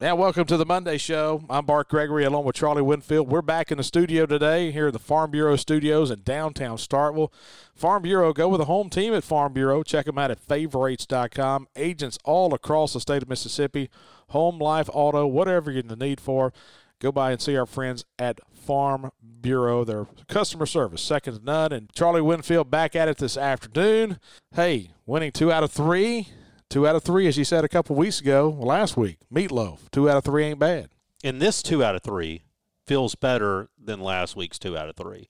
Now, welcome to the Monday Show. I'm Bart Gregory along with Charlie Winfield. We're back in the studio today here at the Farm Bureau Studios in downtown Starkville. Farm Bureau, go with a home team at Farm Bureau. Check them out at favorites.com. Agents all across the state of Mississippi, home, life, auto, whatever you're in the need for. Go by and see our friends at Farm Bureau. Their customer service, second to none. And Charlie Winfield back at it this afternoon. Hey, winning two out of three. Two out of three, as you said a couple weeks ago, last week. Meatloaf. Two out of three ain't bad. And this two out of three feels better than last week's two out of three.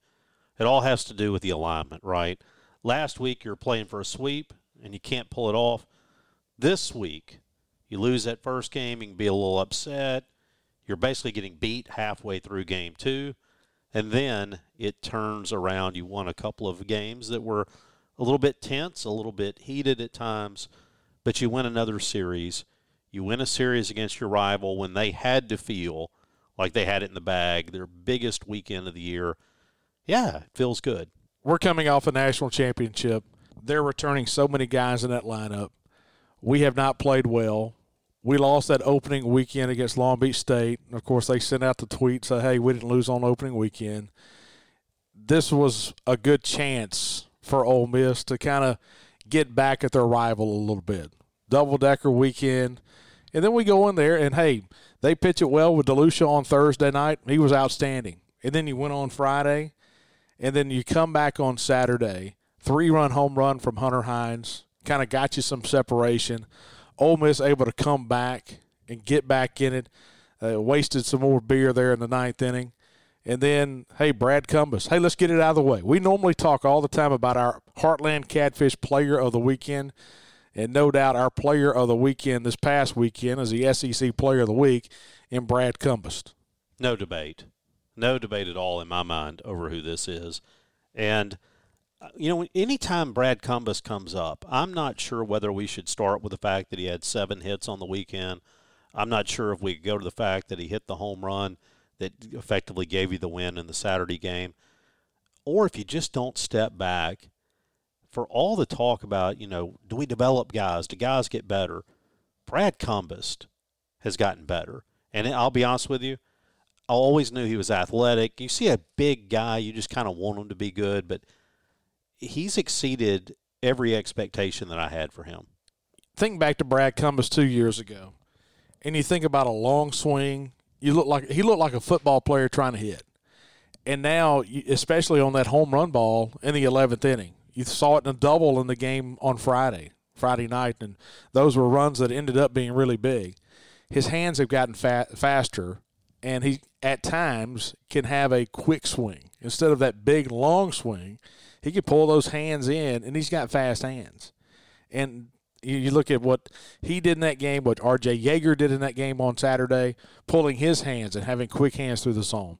It all has to do with the alignment, right? Last week you're playing for a sweep and you can't pull it off. This week, you lose that first game, you can be a little upset. You're basically getting beat halfway through game two. And then it turns around. You won a couple of games that were a little bit tense, a little bit heated at times but you win another series. You win a series against your rival when they had to feel like they had it in the bag, their biggest weekend of the year. Yeah, it feels good. We're coming off a national championship. They're returning so many guys in that lineup. We have not played well. We lost that opening weekend against Long Beach State. Of course, they sent out the tweet say, "Hey, we didn't lose on opening weekend." This was a good chance for Ole Miss to kind of get back at their rival a little bit. Double decker weekend. And then we go in there and hey, they pitch it well with DeLucia on Thursday night. He was outstanding. And then you went on Friday, and then you come back on Saturday. Three run home run from Hunter Hines. Kind of got you some separation. Ole Miss able to come back and get back in it. Uh, wasted some more beer there in the ninth inning. And then, hey, Brad Cumbest. Hey, let's get it out of the way. We normally talk all the time about our Heartland Catfish Player of the Weekend. And no doubt our player of the weekend this past weekend is the SEC Player of the Week in Brad Cumbest. No debate. No debate at all in my mind over who this is. And, uh, you know, anytime Brad Cumbest comes up, I'm not sure whether we should start with the fact that he had seven hits on the weekend. I'm not sure if we go to the fact that he hit the home run – that effectively gave you the win in the Saturday game. Or if you just don't step back, for all the talk about, you know, do we develop guys? Do guys get better? Brad Cumbest has gotten better. And I'll be honest with you, I always knew he was athletic. You see a big guy, you just kind of want him to be good, but he's exceeded every expectation that I had for him. Think back to Brad Cumbest two years ago, and you think about a long swing, you look like he looked like a football player trying to hit. And now, especially on that home run ball in the 11th inning, you saw it in a double in the game on Friday, Friday night, and those were runs that ended up being really big. His hands have gotten fat, faster, and he at times can have a quick swing instead of that big long swing. He can pull those hands in, and he's got fast hands. And you look at what he did in that game, what R.J. Yeager did in that game on Saturday, pulling his hands and having quick hands through the zone.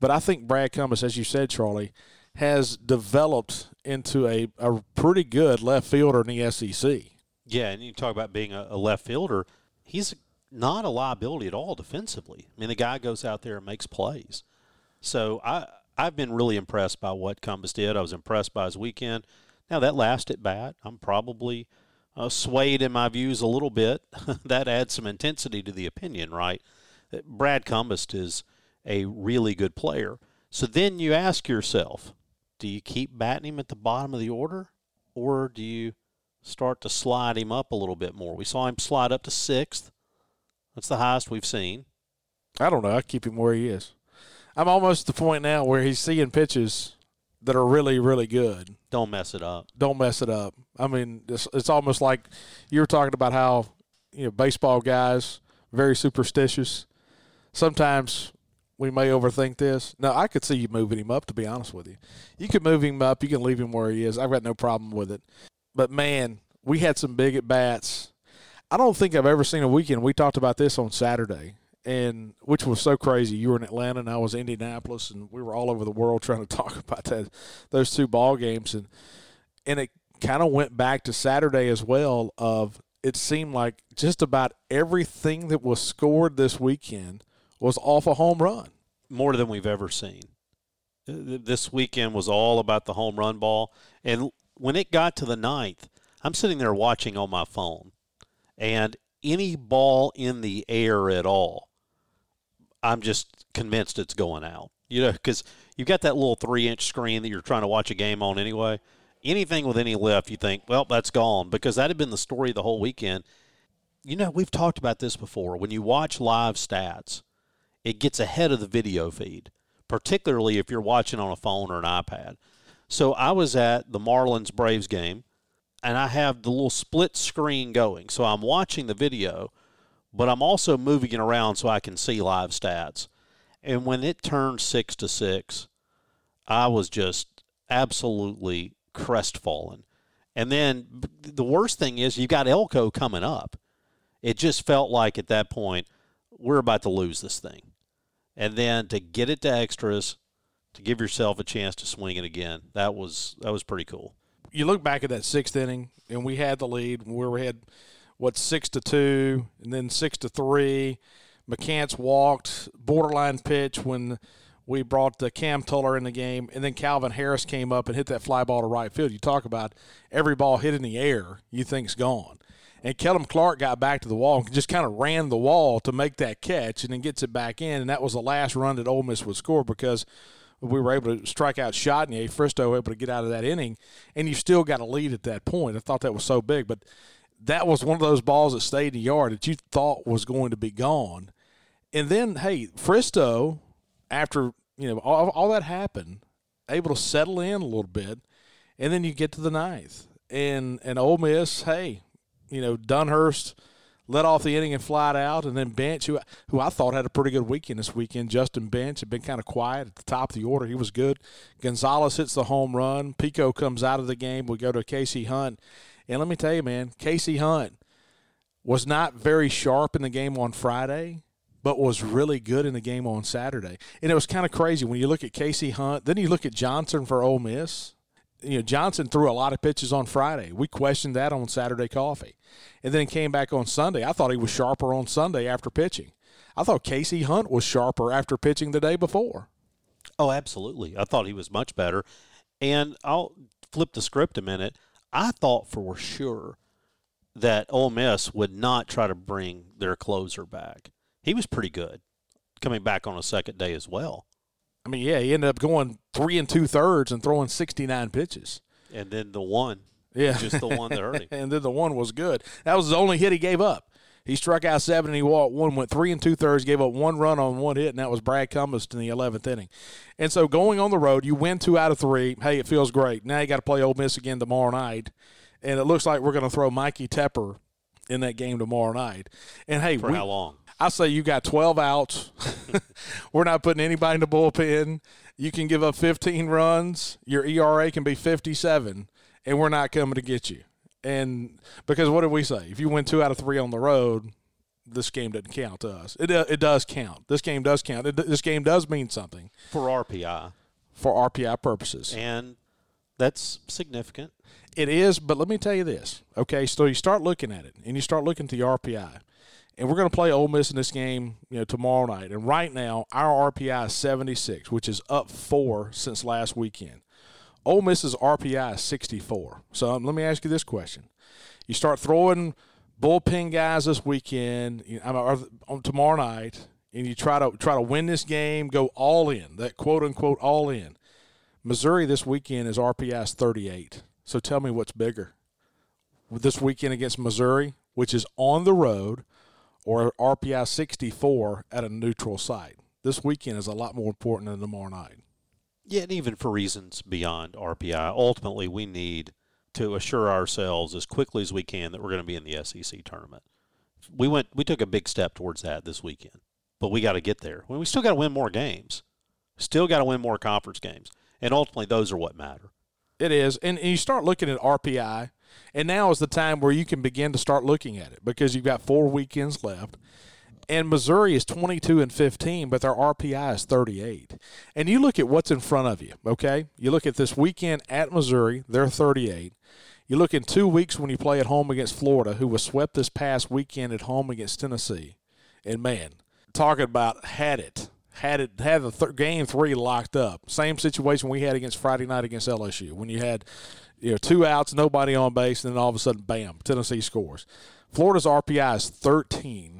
But I think Brad Cumbest, as you said, Charlie, has developed into a, a pretty good left fielder in the SEC. Yeah, and you talk about being a, a left fielder. He's not a liability at all defensively. I mean, the guy goes out there and makes plays. So I I've been really impressed by what Cumbest did. I was impressed by his weekend. Now that last at bat, I'm probably – uh, swayed in my views a little bit. that adds some intensity to the opinion, right? Brad Cumbest is a really good player. So then you ask yourself, do you keep batting him at the bottom of the order, or do you start to slide him up a little bit more? We saw him slide up to sixth. That's the highest we've seen. I don't know. I keep him where he is. I'm almost at the point now where he's seeing pitches that are really, really good. Don't mess it up. Don't mess it up. I mean, it's, it's almost like you were talking about how you know baseball guys very superstitious. Sometimes we may overthink this. No, I could see you moving him up. To be honest with you, you could move him up. You can leave him where he is. I've got no problem with it. But man, we had some big at bats. I don't think I've ever seen a weekend. We talked about this on Saturday, and which was so crazy. You were in Atlanta and I was in Indianapolis, and we were all over the world trying to talk about that those two ball games, and and it kind of went back to Saturday as well. Of it seemed like just about everything that was scored this weekend was off a home run. More than we've ever seen. Uh, this weekend was all about the home run ball, and when it got to the ninth, I'm sitting there watching on my phone, and any ball in the air at all I'm just convinced it's going out. You know, because you've got that little three inch screen that you're trying to watch a game on anyway. Anything with any lift, you think, well, that's gone because that had been the story the whole weekend. You know, we've talked about this before. When you watch live stats, it gets ahead of the video feed, particularly if you're watching on a phone or an iPad. So I was at the Marlins Braves game, and I have the little split screen going. So I'm watching the video but I'm also moving it around so I can see live stats. And when it turned six to six, I was just absolutely crestfallen. And then the worst thing is you've got Elko coming up. It just felt like at that point we're about to lose this thing. And then to get it to extras, to give yourself a chance to swing it again, that was that was pretty cool. You look back at that sixth inning, and we had the lead. we had what six to two, and then six to three. McCants walked, borderline pitch when we brought the Cam Tullar in the game, and then Calvin Harris came up and hit that fly ball to right field. You talk about every ball hit in the air, you think's gone. And Kellum Clark got back to the wall and just kind of ran the wall to make that catch, and then gets it back in. And that was the last run that Ole Miss would score because we were able to strike out Chatagnier, Fristoe able to get out of that inning, and you still got a lead at that point. I thought that was so big, but that was one of those balls that stayed in the yard that you thought was going to be gone. And then, hey, Fristoe, after you know all, all that happened, able to settle in a little bit, and then you get to the ninth, and and Ole Miss, hey, you know Dunhurst let off the inning and flied out, and then Bench, who who I thought had a pretty good weekend this weekend, Justin Bench had been kind of quiet at the top of the order. He was good. Gonzalez hits the home run. Pico comes out of the game. We go to KC Hunt, and let me tell you, man, KC Hunt was not very sharp in the game on Friday, but was really good in the game on Saturday. And it was kind of crazy when you look at KC Hunt, then you look at Johnson for Ole Miss. You know, Johnson threw a lot of pitches on Friday. We questioned that on Saturday Coffee. And then he came back on Sunday. I thought he was sharper on Sunday after pitching. I thought KC Hunt was sharper after pitching the day before. Oh, absolutely. I thought he was much better. And I'll flip the script a minute. I thought for sure that Ole Miss would not try to bring their closer back. He was pretty good coming back on a second day as well. I mean, yeah, he ended up going three and two thirds and throwing 69 pitches. And then the one, yeah, just the one that hurt him. and then the one was good. That was the only hit he gave up. He struck out seven and he walked one, went three and two thirds, gave up one run on one hit, and that was Brad Cumbest in the 11th inning. And so going on the road, you win two out of three. Hey, it feels great. Now you got to play Ole Miss again tomorrow night, and it looks like we're going to throw Mikey Tepper in that game tomorrow night. And hey, for we, how long? I say you got 12 outs. we're not putting anybody in the bullpen. You can give up 15 runs. Your ERA can be 57, and we're not coming to get you. And because what did we say? If you win two out of three on the road, this game doesn't count to us. It, it does count. This game does count. It, this game does mean something for RPI. For RPI purposes. And that's significant. It is, but let me tell you this. Okay, so you start looking at it, and you start looking at the RPI, and we're going to play Ole Miss in this game, you know, tomorrow night. And right now, our RPI is 76, which is up four since last weekend. Ole Miss's RPI is 64. So um, let me ask you this question: You start throwing bullpen guys this weekend, on tomorrow night, and you try to try to win this game, go all in, that quote unquote all in. Missouri this weekend is RPI is 38. So tell me what's bigger, this weekend against Missouri, which is on the road, or RPI 64 at a neutral site. This weekend is a lot more important than tomorrow night. Yeah, and even for reasons beyond RPI, ultimately we need to assure ourselves as quickly as we can that we're going to be in the SEC tournament. We went, we took a big step towards that this weekend, but we got to get there. Well, we still got to win more games, still got to win more conference games, and ultimately those are what matter. It is, and, and you start looking at RPI, and now is the time where you can begin to start looking at it because you've got four weekends left. And Missouri is 22 and 15, but their RPI is 38. And you look at what's in front of you, okay? You look at this weekend at Missouri, they're 38. You look in two weeks when you play at home against Florida, who was swept this past weekend at home against Tennessee. And man, talking about had it, had it, had the th- game three locked up. Same situation we had against Friday night against LSU when you had you know two outs, nobody on base, and then all of a sudden, bam, Tennessee scores. Florida's RPI is 13.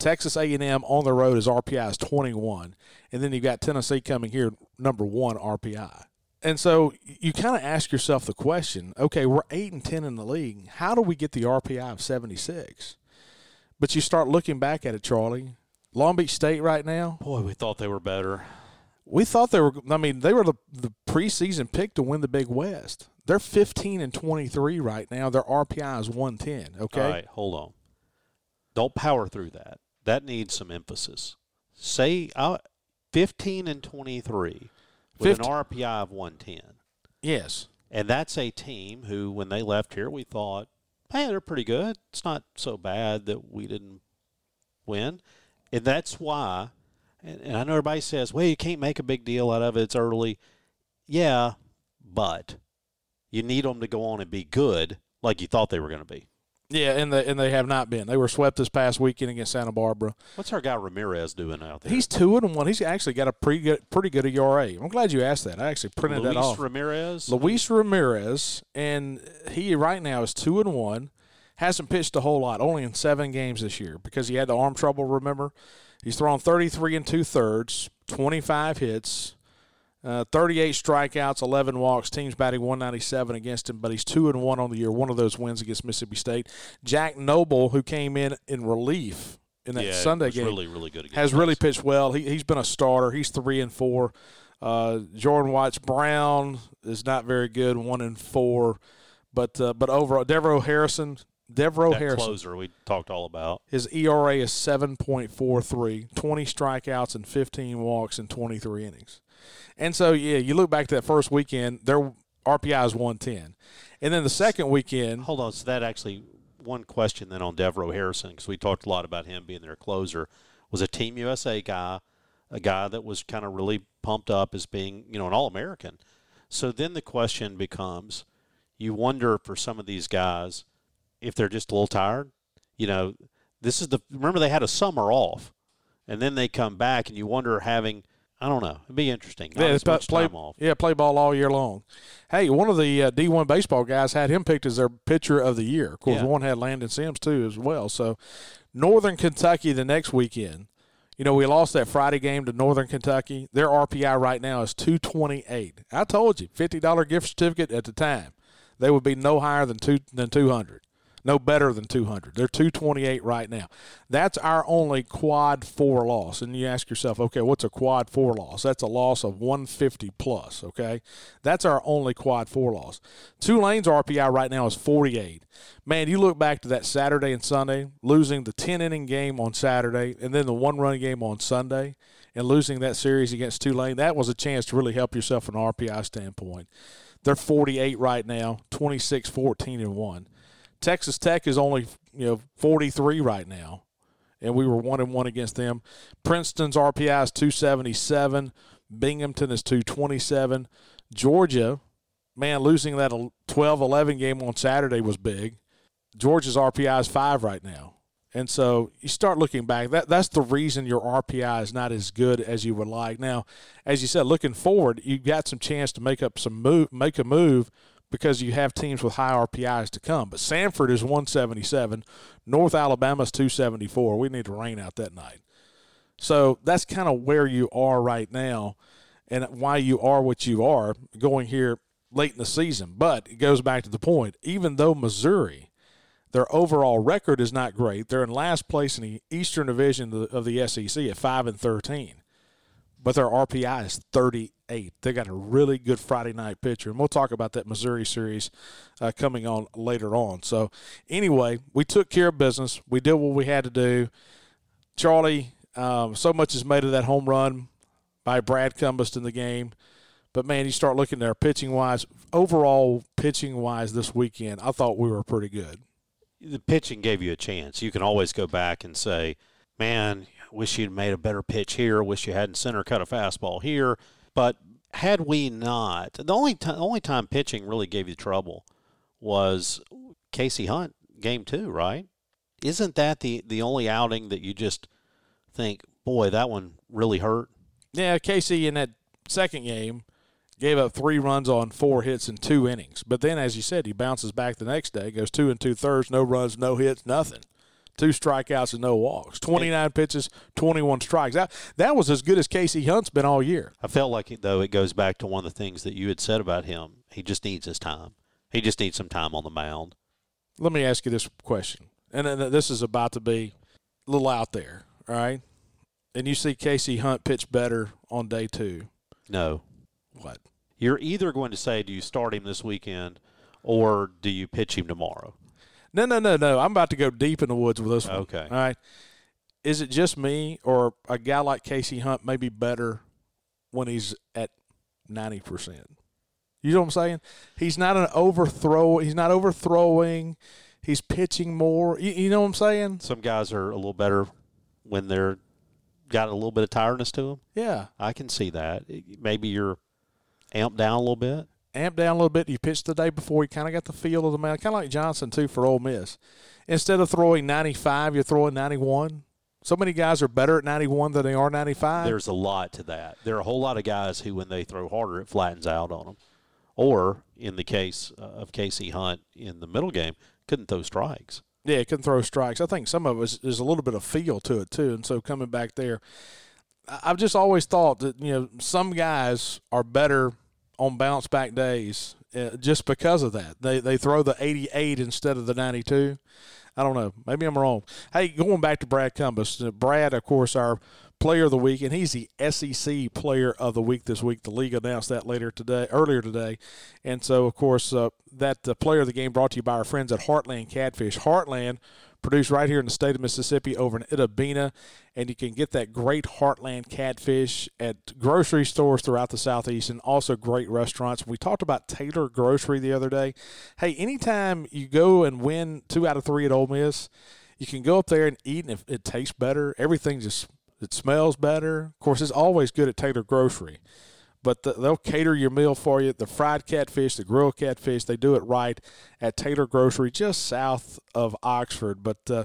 Texas A&M on the road is RPI is 21, and then you've got Tennessee coming here number one RPI. And so you kind of ask yourself the question: Okay, we're eight and ten in the league. How do we get the RPI of 76? But you start looking back at it, Charlie. Long Beach State right now. Boy, we thought they were better. We thought they were. I mean, they were the the preseason pick to win the Big West. They're 15 and 23 right now. Their RPI is 110. Okay. All right, hold on. Don't power through that. That needs some emphasis. Say uh, 15 and 23 with 15. an RPI of 110. Yes. And that's a team who, when they left here, we thought, hey, they're pretty good. It's not so bad that we didn't win. And that's why, and, and I know everybody says, well, you can't make a big deal out of it. It's early. Yeah, but you need them to go on and be good like you thought they were going to be. Yeah, and they and they have not been. They were swept this past weekend against Santa Barbara. What's our guy Ramirez doing out there? He's two and one. He's actually got a pretty good pretty good ERA. I'm glad you asked that. I actually printed Luis that off. Luis Ramirez. Luis Ramirez, and he right now is two and one. Hasn't pitched a whole lot, only in seven games this year because he had the arm trouble. Remember, he's thrown 33 and two thirds, 25 hits, uh, 38 strikeouts, 11 walks. Teams batting 197 against him, but he's two and one on the year. One of those wins against Mississippi State. Jack Noble, who came in in relief in that yeah, Sunday game, really, really good. Has really pitched well. He, he's been a starter. He's three and four. Uh, Jordan Watts Brown is not very good, one and four. But uh, but overall, Devereaux Harrison, Devereaux that Harrison, closer we talked all about. his ERA is 7.43, 20 strikeouts and 15 walks in 23 innings. And so, yeah, you look back to that first weekend, their RPI is 110. And then the second weekend, Hold on. So that actually one question then on Devereaux Harrison because we talked a lot about him being their closer was a Team USA guy, a guy that was kind of really pumped up as being you know an All American. So then the question becomes, you wonder for some of these guys if they're just a little tired. You know, this is the remember they had a summer off, and then they come back, and you wonder having. I don't know. It'd be interesting. Not yeah, play, much play, yeah, play ball all year long. Hey, one of the uh, D1 baseball guys had him picked as their pitcher of the year. Of course, Yeah. one had Landon Sims too as well. So, Northern Kentucky the next weekend. You know, we lost that Friday game to Northern Kentucky. Their RPI right now is 228. I told you, $50 gift certificate at the time. They would be no higher than two than 200. No better than 200. They're 228 right now. That's our only quad 4 loss. And you ask yourself, okay, what's a quad 4 loss? That's a loss of 150 plus, okay? That's our only quad 4 loss. Tulane's RPI right now is 48. Man, you look back to that Saturday and Sunday, losing the 10 inning game on Saturday and then the one run game on Sunday and losing that series against Tulane, that was a chance to really help yourself from an RPI standpoint. They're 48 right now, 26 14 and 1. Texas Tech is only, you know, 43 right now. And we were 1 and 1 against them. Princeton's RPI is 277, Binghamton is 227. Georgia, man, losing that 12-11 game on Saturday was big. Georgia's RPI is 5 right now. And so you start looking back. That that's the reason your RPI is not as good as you would like. Now, as you said, looking forward, you've got some chance to make up some move, make a move because you have teams with high RPIs to come. But Samford is 177, North Alabama's 274. We need to rain out that night. So that's kind of where you are right now, and why you are what you are going here late in the season. But it goes back to the point. Even though Missouri their overall record is not great. They're in last place in the Eastern Division of the, SEC at five and thirteen, but their RPI is They got a really good Friday night pitcher, and we'll talk about that Missouri series uh, coming on later on. So, anyway, we took care of business. We did what we had to do. Charlie, um, so much is made of that home run by Brad Cumbest in the game. But man, you start looking there pitching wise, overall pitching wise this weekend, I thought we were pretty good. the pitching gave you a chance. You can always go back and say, man, wish you'd made a better pitch here. Wish you hadn't center cut a fastball here. But had we not, the only time, only time pitching really gave you trouble was KC Hunt game two, right? Isn't that the the only outing that you just think, boy, that one really hurt? Yeah, KC in that second game gave up three runs on four hits in two innings. But then, as you said, he bounces back the next day, goes two and two thirds, no runs, no hits, nothing. Two strikeouts and no walks. 29 pitches, 21 strikes. That, that was as good as KC Hunt's been all year. I felt like, though, it goes back to one of the things that you had said about him. He just needs his time. He just needs some time on the mound. Let me ask you this question. And uh, this is about to be a little out there, all right? And you see KC Hunt pitch better on day two. No. What? You're either going to say, do you start him this weekend or do you pitch him tomorrow? No, no, no, no. I'm about to go deep in the woods with this one. Okay. All right. Is it just me or a guy like KC Hunt maybe better when he's at 90%? You know what I'm saying? He's not an overthrow. He's not overthrowing. He's pitching more. You, you know what I'm saying? Some guys are a little better when they're got a little bit of tiredness to them. Yeah. I can see that. Maybe you're amped down a little bit amp down a little bit. You pitched the day before. You kind of got the feel of the mound, kind of like Johnson too for Ole Miss. Instead of throwing 95, you're throwing 91. So many guys are better at 91 than they are 95. There's a lot to that. There are a whole lot of guys who, when they throw harder, it flattens out on them. Or in the case uh, of KC Hunt in the middle game, couldn't throw strikes. Yeah, couldn't throw strikes. I think some of us is a little bit of feel to it too. And so coming back there, I've just always thought that you know some guys are better on bounce back days uh, just because of that. They they throw the 88 instead of the 92. I don't know. Maybe I'm wrong. Hey, going back to Brad Cumbest. Uh, Brad, of course, our player of the week, and he's the SEC player of the week this week. The league announced that later today, earlier today, and so of course uh, that uh, player of the game brought to you by our friends at Heartland Catfish. Heartland produced right here in the state of Mississippi over in Itta Bena. And you can get that great Heartland catfish at grocery stores throughout the Southeast and also great restaurants. We talked about Taylor Grocery the other day. Hey, anytime you go and win two out of three at Ole Miss, you can go up there and eat, and it tastes better. Everything just it smells better. Of course, it's always good at Taylor Grocery but the, they'll cater your meal for you. The fried catfish, the grilled catfish, they do it right at Taylor Grocery, just south of Oxford. But uh,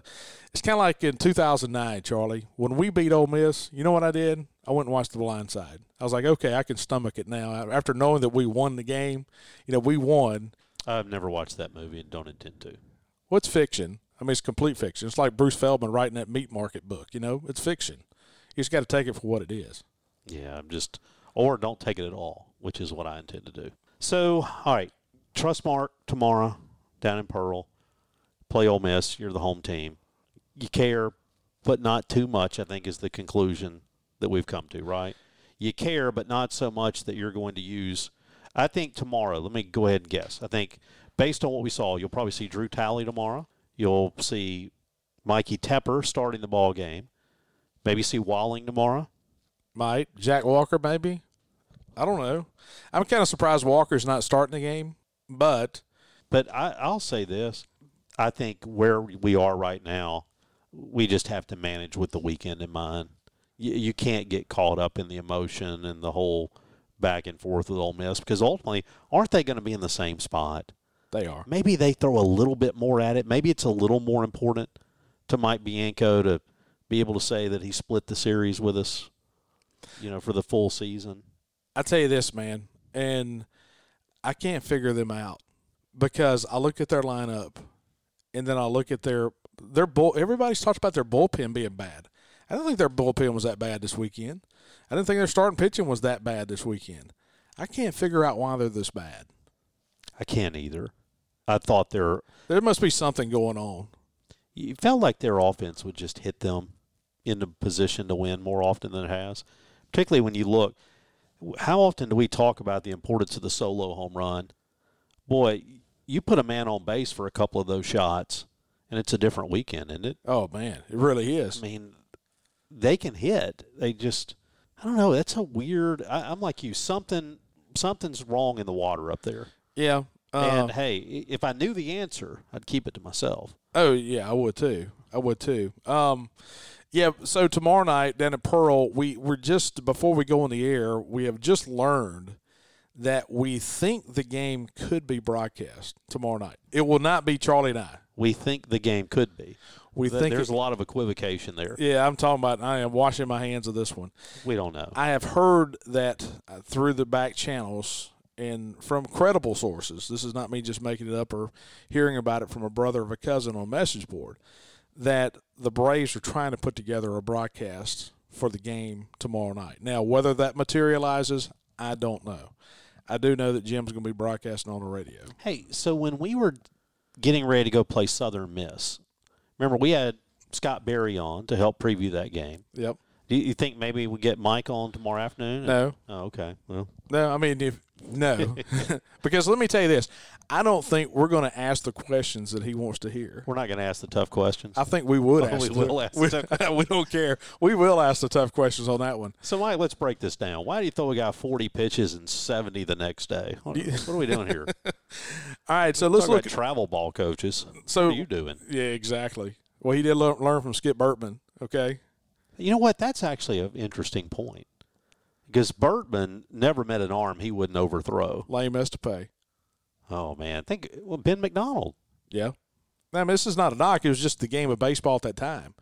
it's kind of like in 2009, Charlie, when we beat Ole Miss. You know what I did? I went and watched The Blind Side. I was like, okay, I can stomach it now. After knowing that we won the game, you know, we won. I've never watched that movie and don't intend to. What's fiction? I mean, it's complete fiction. It's like Bruce Feldman writing that meat market book. You know, it's fiction. You just got to take it for what it is. Yeah, I'm just or don't take it at all, which is what I intend to do. So, all right, Trustmark tomorrow down in Pearl. Play Ole Miss. You're the home team. You care, but not too much. I think is the conclusion that we've come to. Right? You care, but not so much that you're going to use. I think tomorrow. Let me go ahead and guess. I think based on what we saw, you'll probably see Drew Talley tomorrow. You'll see Mikey Tepper starting the ball game. Maybe see Walling tomorrow. Might Jack Walker maybe. I don't know. I'm kind of surprised Walker's not starting the game, but but I, I'll say this: I think where we are right now, we just have to manage with the weekend in mind. You, you can't get caught up in the emotion and the whole back and forth with Ole Miss because ultimately, aren't they going to be in the same spot? They are. Maybe they throw a little bit more at it. Maybe it's a little more important to Mike Bianco to be able to say that he split the series with us you know, for the full season? I tell you this, man, and I can't figure them out because I look at their lineup, and then I look at their their bull. Everybody's talked about their bullpen being bad. I don't think their bullpen was that bad this weekend. I didn't think their starting pitching was that bad this weekend. I can't figure out why they're this bad. I can't either. I thought there there must be something going on. You felt like their offense would just hit them into position to win more often than it has particularly when you look. How often do we talk about the importance of the solo home run? Boy, you put a man on base for a couple of those shots, and it's a different weekend, isn't it? Oh man, it really is. I mean, they can hit. They just, I don't know. That's a weird. I, am like you. Something, something's wrong in the water up there. Yeah. Uh, and hey, if I knew the answer, I'd keep it to myself. Oh yeah, I would too. I would too. Um, yeah. So tomorrow night down at Pearl, we we're just before we go on the air, we have just learned that we think the game could be broadcast tomorrow night. It will not be Charlie and I. We think the game could be. We Th- think there's it- a lot of equivocation there. Yeah, I'm talking about. I am washing my hands of this one. We don't know. I have heard that uh, through the back channels and from credible sources. This is not me just making it up or hearing about it from a brother of a cousin on a message board. That the Braves are trying to put together a broadcast for the game tomorrow night. Now, whether that materializes, I don't know. I do know that Jim's going to be broadcasting on the radio. Hey, so when we were getting ready to go play Southern Miss, remember we had Scott Berry on to help preview that game. Yep. Do you think maybe we get Mike on tomorrow afternoon? No. Oh, okay. Well, No, I mean, if no, because let me tell you this: I don't think we're going to ask the questions that he wants to hear. we're not going to ask the tough questions. I think we would ask. we the- will ask the We, tough we don't care. We will ask the tough questions on that one. so, Mike, let's break this down. Why do you throw a guy 40 pitches and 70 the next day? What, what are we doing here? All right, so let's look. about travel ball coaches. So what are you doing? yeah, exactly. Well, he did learn, learn from Skip Bertman. Okay. You know what? That's actually an interesting point. Because Bertman never met an arm he wouldn't overthrow. Lame as to pay. Oh man, think well Ben McDonald. Yeah. I mean, this is not a knock. It was just the game of baseball at that time.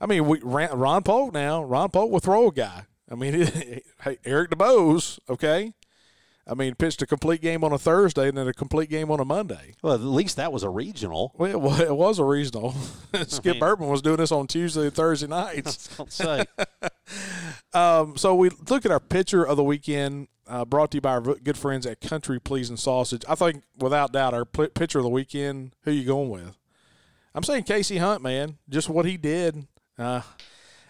I mean, we Ron, Ron Polk now. Ron Polk will throw a guy. I mean, hey, Eric DuBose. Okay. I mean, pitched a complete game on a Thursday and then a complete game on a Monday. Well, at least that was a regional. Well, it wa- it was a regional. Skip mean- Bertman was doing this on Tuesday and Thursday nights. I'll say. Um, so we look at our pitcher of the weekend, uh, brought to you by our good friends at Country Pleasing Sausage. I think, without doubt, our pl- pitcher of the weekend. Who you going with? I'm saying KC Hunt, man. Just what he did. Uh,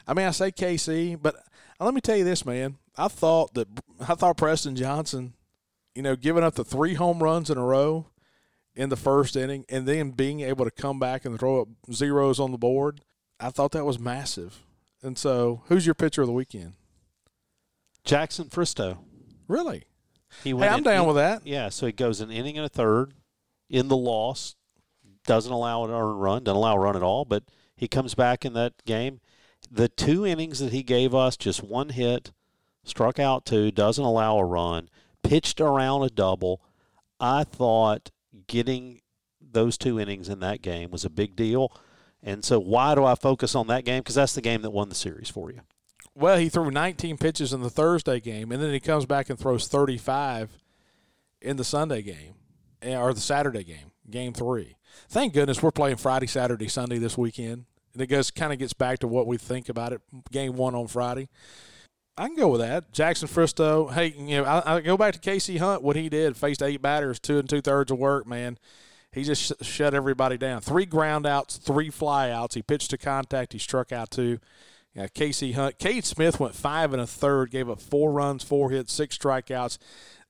I mean, I say KC, but let me tell you this, man. I thought that I thought Preston Johnson, you know, giving up the three home runs in a row in the first inning, and then being able to come back and throw up zeros on the board. I thought that was massive. And so, who's your pitcher of the weekend? Jackson Fristoe. Really? He Hey, went I'm down he- with that. Yeah, so he goes an inning and a third in the loss, doesn't allow an earned run, doesn't allow a run at all, but he comes back in that game. The two innings that he gave us, just one hit, struck out two, doesn't allow a run, pitched around a double. I thought getting those two innings in that game was a big deal. And so why do I focus on that game? Because that's the game that won the series for you. Well, he threw 19 pitches in the Thursday game, and then he comes back and throws 35 in the Sunday game eh, or the Saturday game, game three. Thank goodness we're playing Friday, Saturday, Sunday this weekend. And it goes kind of gets back to what we think about it. Game one on Friday. I can go with that. Jackson Fristoe. Hey, you know, I, I go back to KC Hunt. What he did, faced eight batters, two and two thirds of work. Man, he just sh- shut everybody down. Three ground outs, three flyouts. He pitched to contact. He struck out two. Yeah, KC Hunt. Cade Smith went five and a third, gave up four runs, four hits, six strikeouts.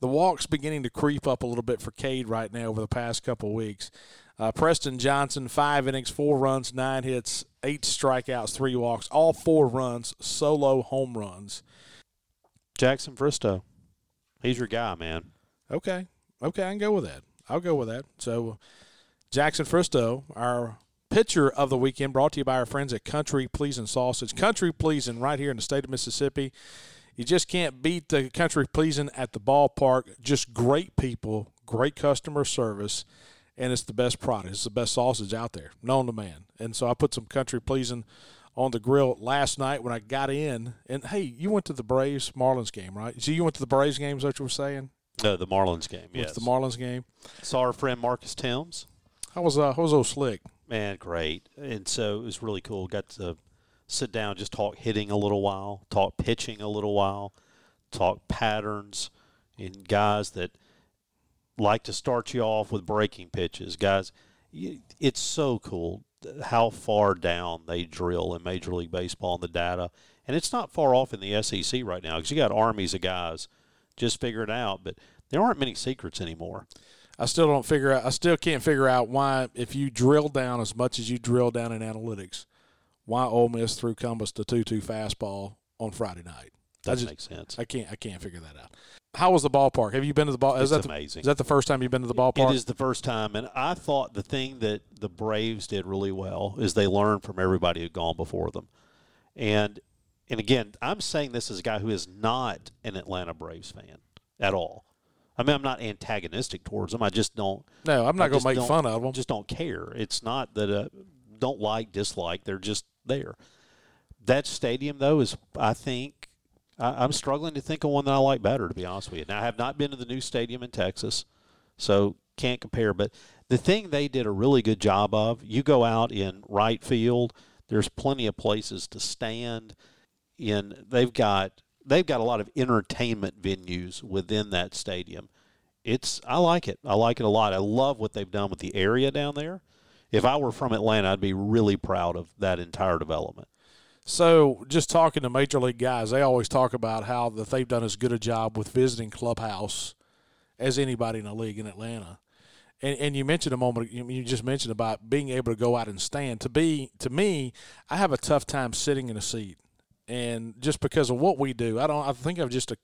The walks beginning to creep up a little bit for Cade right now over the past couple weeks. Uh, Preston Johnson, five innings, four runs, nine hits, eight strikeouts, three walks, all four runs, solo home runs. Jackson Fristoe. He's your guy, man. Okay. Okay, I can go with that. I'll go with that. So, Jackson Fristoe, our pitcher of the weekend, brought to you by our friends at Country Pleasing Sausage. Country Pleasing, right here in the state of Mississippi. You just can't beat the Country Pleasing at the ballpark. Just great people, great customer service, and it's the best product. It's the best sausage out there, known to man. And so I put some Country Pleasing on the grill last night when I got in. And hey, you went to the Braves Marlins game, right? So you went to the Braves game, is what you were saying? No, the Marlins game. Yes. to the Marlins game. Saw our friend Marcus Timms. How was uh, how was old slick? Man, great. And so it was really cool. Got to sit down, just talk hitting a little while, talk pitching a little while, talk patterns, and guys that like to start you off with breaking pitches. Guys, it's so cool how far down they drill in Major League Baseball and the data. And it's not far off in the SEC right now because you got armies of guys just figure it out. But there aren't many secrets anymore. I still don't figure out. I still can't figure out why, if you drill down as much as you drill down in analytics, why Ole Miss threw Cumbest the two-two fastball on Friday night. That Doesn't just make sense. I can't I can't figure that out. How was the ballpark? Have you been to the ball? Is It's that the, amazing. Is that the first time you've been to the ballpark? It is the first time, and I thought the thing that the Braves did really well is they learned from everybody who'd gone before them, and and again, I'm saying this as a guy who is not an Atlanta Braves fan at all. I mean, I'm not antagonistic towards them. I just don't. No, I'm not I going to make fun of them. Just don't care. It's not that uh, don't like, dislike. They're just there. That stadium, though, is I think I, I'm struggling to think of one that I like better. To be honest with you, now I have not been to the new stadium in Texas, so can't compare. But the thing they did a really good job of, you go out in right field. There's plenty of places to stand. In they've got they've got a lot of entertainment venues within that stadium. It's I like it. I like it a lot. I love what they've done with the area down there. If I were from Atlanta, I'd be really proud of that entire development. So, just talking to major league guys, they always talk about how that they've done as good a job with visiting clubhouse as anybody in the league in Atlanta. And, and you mentioned a moment you you just mentioned about being able to go out and stand. To be to me, I have a tough time sitting in a seat, and just because of what we do, I don't. I think I've just, a,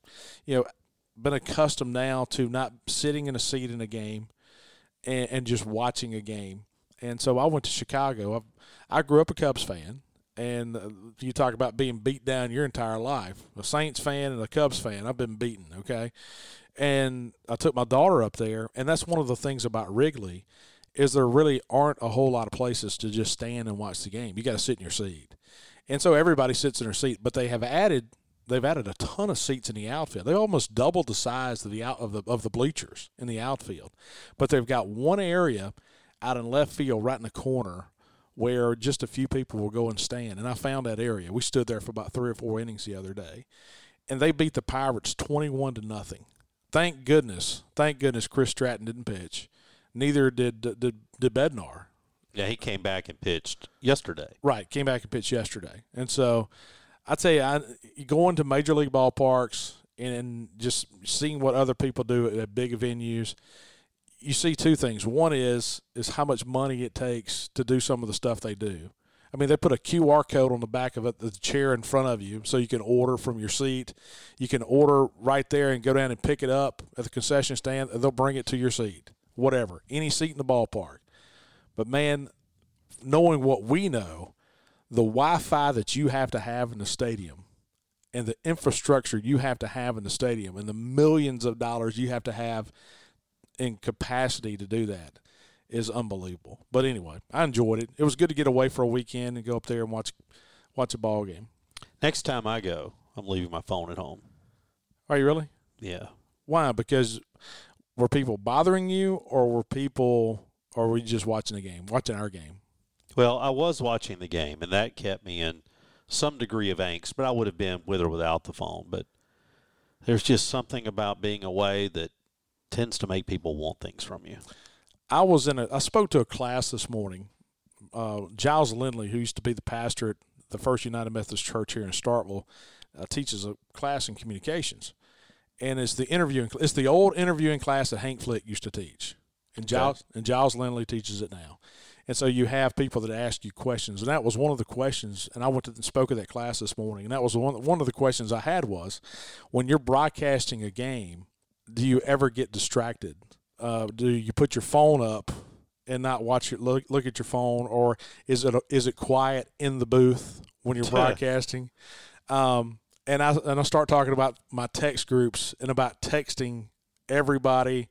you know, been accustomed now to not sitting in a seat in a game, and, and just watching a game. And so I went to Chicago. I, I grew up a Cubs fan, and uh, you talk about being beat down your entire life. A Saints fan and a Cubs fan. I've been beaten. Okay, and I took my daughter up there, and that's one of the things about Wrigley is there really aren't a whole lot of places to just stand and watch the game. You got to sit in your seat, and so everybody sits in their seat. But they have added they've added a ton of seats in the outfield. They almost doubled the size of the out of the of the bleachers in the outfield, but they've got one area out in left field, right in the corner, where just a few people will go and stand. And I found that area. We stood there for about three or four innings the other day, and they beat the Pirates twenty-one to nothing. Thank goodness, thank goodness, Chris Stratton didn't pitch. Neither did did, did Bednar. Yeah, he came back and pitched yesterday. Right, came back and pitched yesterday, and so I'd say I going to major league ballparks and just seeing what other people do at big venues. You see two things. One is is how much money it takes to do some of the stuff they do. I mean, they put a QR code on the back of it, the chair in front of you, so you can order from your seat. You can order right there and go down and pick it up at the concession stand. They'll bring it to your seat, whatever, any seat in the ballpark. But man, knowing what we know, the Wi-Fi that you have to have in the stadium, and the infrastructure you have to have in the stadium, and the millions of dollars you have to have in capacity to do that is unbelievable. But anyway, I enjoyed it. It was good to get away for a weekend and go up there and watch watch a ball game. Next time I go, I'm leaving my phone at home. Are you really? Yeah. Why? Because were people bothering you, or were people, or were you just watching the game, watching our game? Well, I was watching the game, and that kept me in some degree of angst, but I would have been with or without the phone. But there's just something about being away that tends to make people want things from you. I was in a. I spoke to a class this morning. Uh, Giles Lindley, who used to be the pastor at the First United Methodist Church here in Starkville, uh, teaches a class in communications, and it's the interviewing. It's the old interviewing class that Hank Flick used to teach, and Giles and Giles Lindley teaches it now. And so you have people that ask you questions, and that was one of the questions. And I went to and spoke at that class this morning, and that was one one of the questions I had was, when you're broadcasting a game, do you ever get distracted? Uh, do you put your phone up and not watch it look look at your phone, or is it is it quiet in the booth when you're broadcasting? Um, and I and I start talking about my text groups and about texting everybody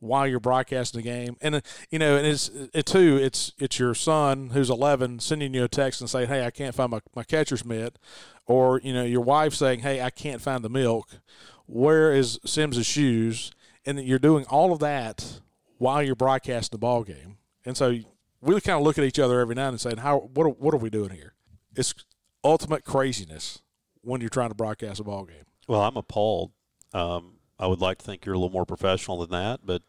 while you're broadcasting the game. And uh, you know, and it's it too. It's it's your son who's 11 sending you a text and saying, "Hey, I can't find my my catcher's mitt," or you know, your wife saying, "Hey, I can't find the milk. Where is Sims's shoes?" And you're doing all of that while you're broadcasting the ball game. And so we kind of look at each other every now and saying, "How what are, what are we doing here?" It's ultimate craziness when you're trying to broadcast a ball game. Well, I'm appalled. Um, I would like to think you're a little more professional than that, but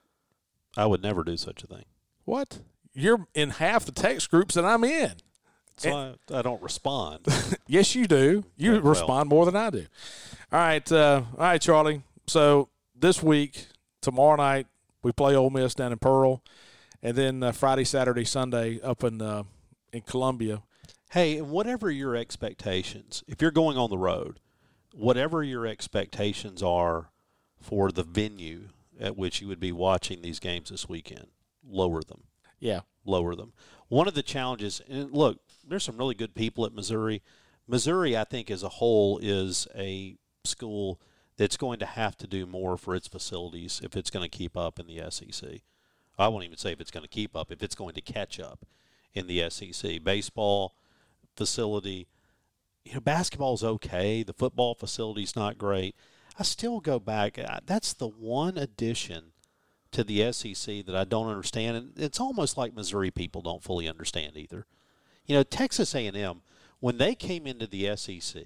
I would never do such a thing. What? You're in half the text groups that I'm in. So I, I don't respond. Yes, you do. You Okay, well. respond more than I do. All right, uh, all right, Charlie. So this week, tomorrow night, we play Ole Miss down in Pearl, and then uh, Friday, Saturday, Sunday up in uh, in Columbia. hey, whatever your expectations, if you're going on the road, whatever your expectations are for the venue at which you would be watching these games this weekend. Lower them. Yeah. Lower them. One of the challenges, and look, there's some really good people at Missouri. Missouri, I think, as a whole, is a school that's going to have to do more for its facilities if it's going to keep up in the SEC. I won't even say if it's going to keep up, if it's going to catch up in the SEC. Baseball facility, you know, basketball's okay. The football facility's not great. I still go back. Uh, that's the one addition to the SEC that I don't understand, and it's almost like Missouri people don't fully understand either. You know, Texas A&M when they came into the SEC,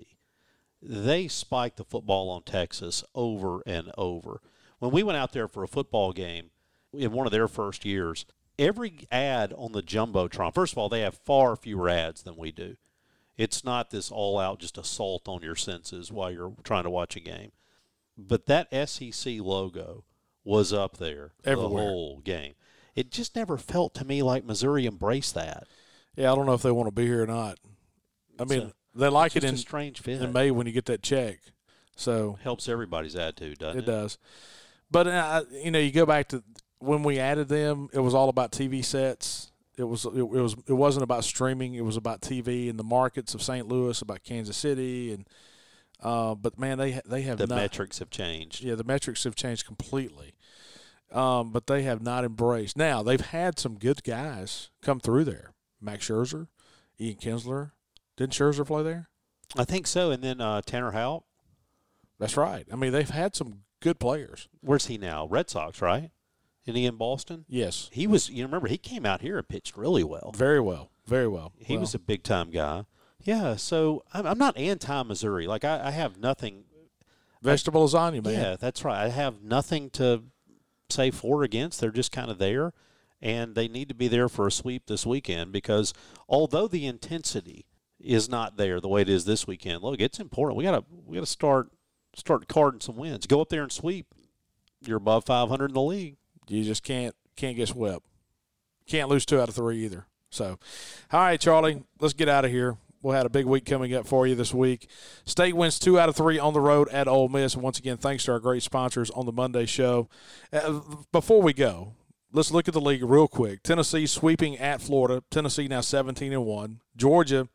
they spiked the football on Texas over and over. When we went out there for a football game in one of their first years, every ad on the jumbotron. First of all, they have far fewer ads than we do. It's not this all-out just assault on your senses while you're trying to watch a game. But that SEC logo was up there Everywhere. the whole game. It just never felt to me like Missouri embraced that. Yeah, I don't know if they want to be here or not. I It's mean, a- they like it in, a strange fit. in May when you get that check. So Helps everybody's attitude, doesn't it? it does. But uh, you know, you go back to when we added them. It was all about TV sets. It was it, it was it wasn't about streaming. It was about TV and the markets of St. Louis, about Kansas City, and uh, but man, they they have The not, metrics have changed. Yeah, the metrics have changed completely. Um, but they have not embraced. Now they've had some good guys come through there. Max Scherzer, Ian Kinsler. Didn't Scherzer play there? I think so. And then uh, Tanner Houck, That's right. I mean, they've had some good players. where's he now? Red Sox, right? Isn't he in Boston? Yes, He was. You remember he came out here and pitched really well. very well, very well. He Well, was a big time guy. Yeah. So I'm, I'm not anti Missouri. Like I, I have nothing. vegetable lasagna, man. Yeah, that's right. I have nothing to say for or against. They're just kind of there, and they need to be there for a sweep this weekend because although the intensity is not there the way it is this weekend, look, it's important. We gotta we gotta start start carding some wins. Go up there and sweep. You're above 500 in the league. You just can't can't get swept. Can't lose two out of three either. So, all right, Charlie, let's get out of here. We'll have a big week coming up for you this week. State wins two out of three on the road at Ole Miss. Once again, thanks to our great sponsors on the Monday show. Uh, before we go, let's look at the league real quick. Tennessee sweeping at Florida. Tennessee now 17 and 1. Georgia,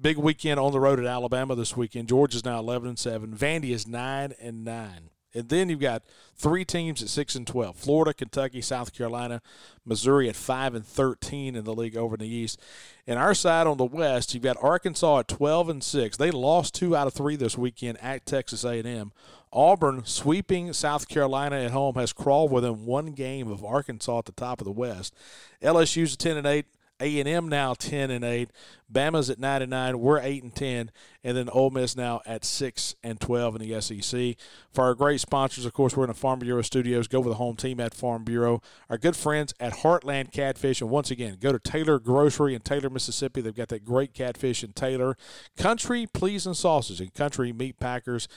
big weekend on the road at Alabama this weekend. Georgia's now 11 and 7. Vandy is 9 and 9. And then you've got three teams at 6 and 12. Florida, Kentucky, South Carolina, Missouri at 5 and 13 in the league over in the East. And our side on the West, you've got Arkansas at 12 and 6. They lost 2 out of 3 this weekend at Texas A&M. Auburn sweeping South Carolina at home has crawled within one game of Arkansas at the top of the West. LSU's at 10 and 8. A&M now 10 and 8. Bama's at 9 and 9. We're 8 and 10. And then Ole Miss now at 6 and 12 in the SEC. For our great sponsors, of course, we're in the Farm Bureau studios. Go with the home team at Farm Bureau. Our good friends at Heartland Catfish. And once again, go to Taylor Grocery in Taylor, Mississippi. They've got that great catfish in Taylor. Country Pleasin' Sausage and Country Meat Packers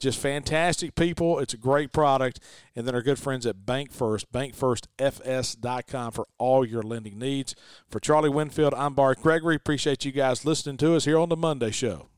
just fantastic people. It's a great product. And then our good friends at Bank First, bankfirstfs.com for all your lending needs. For Charlie Winfield, I'm Bart Gregory. Appreciate you guys listening to us here on the Monday Show.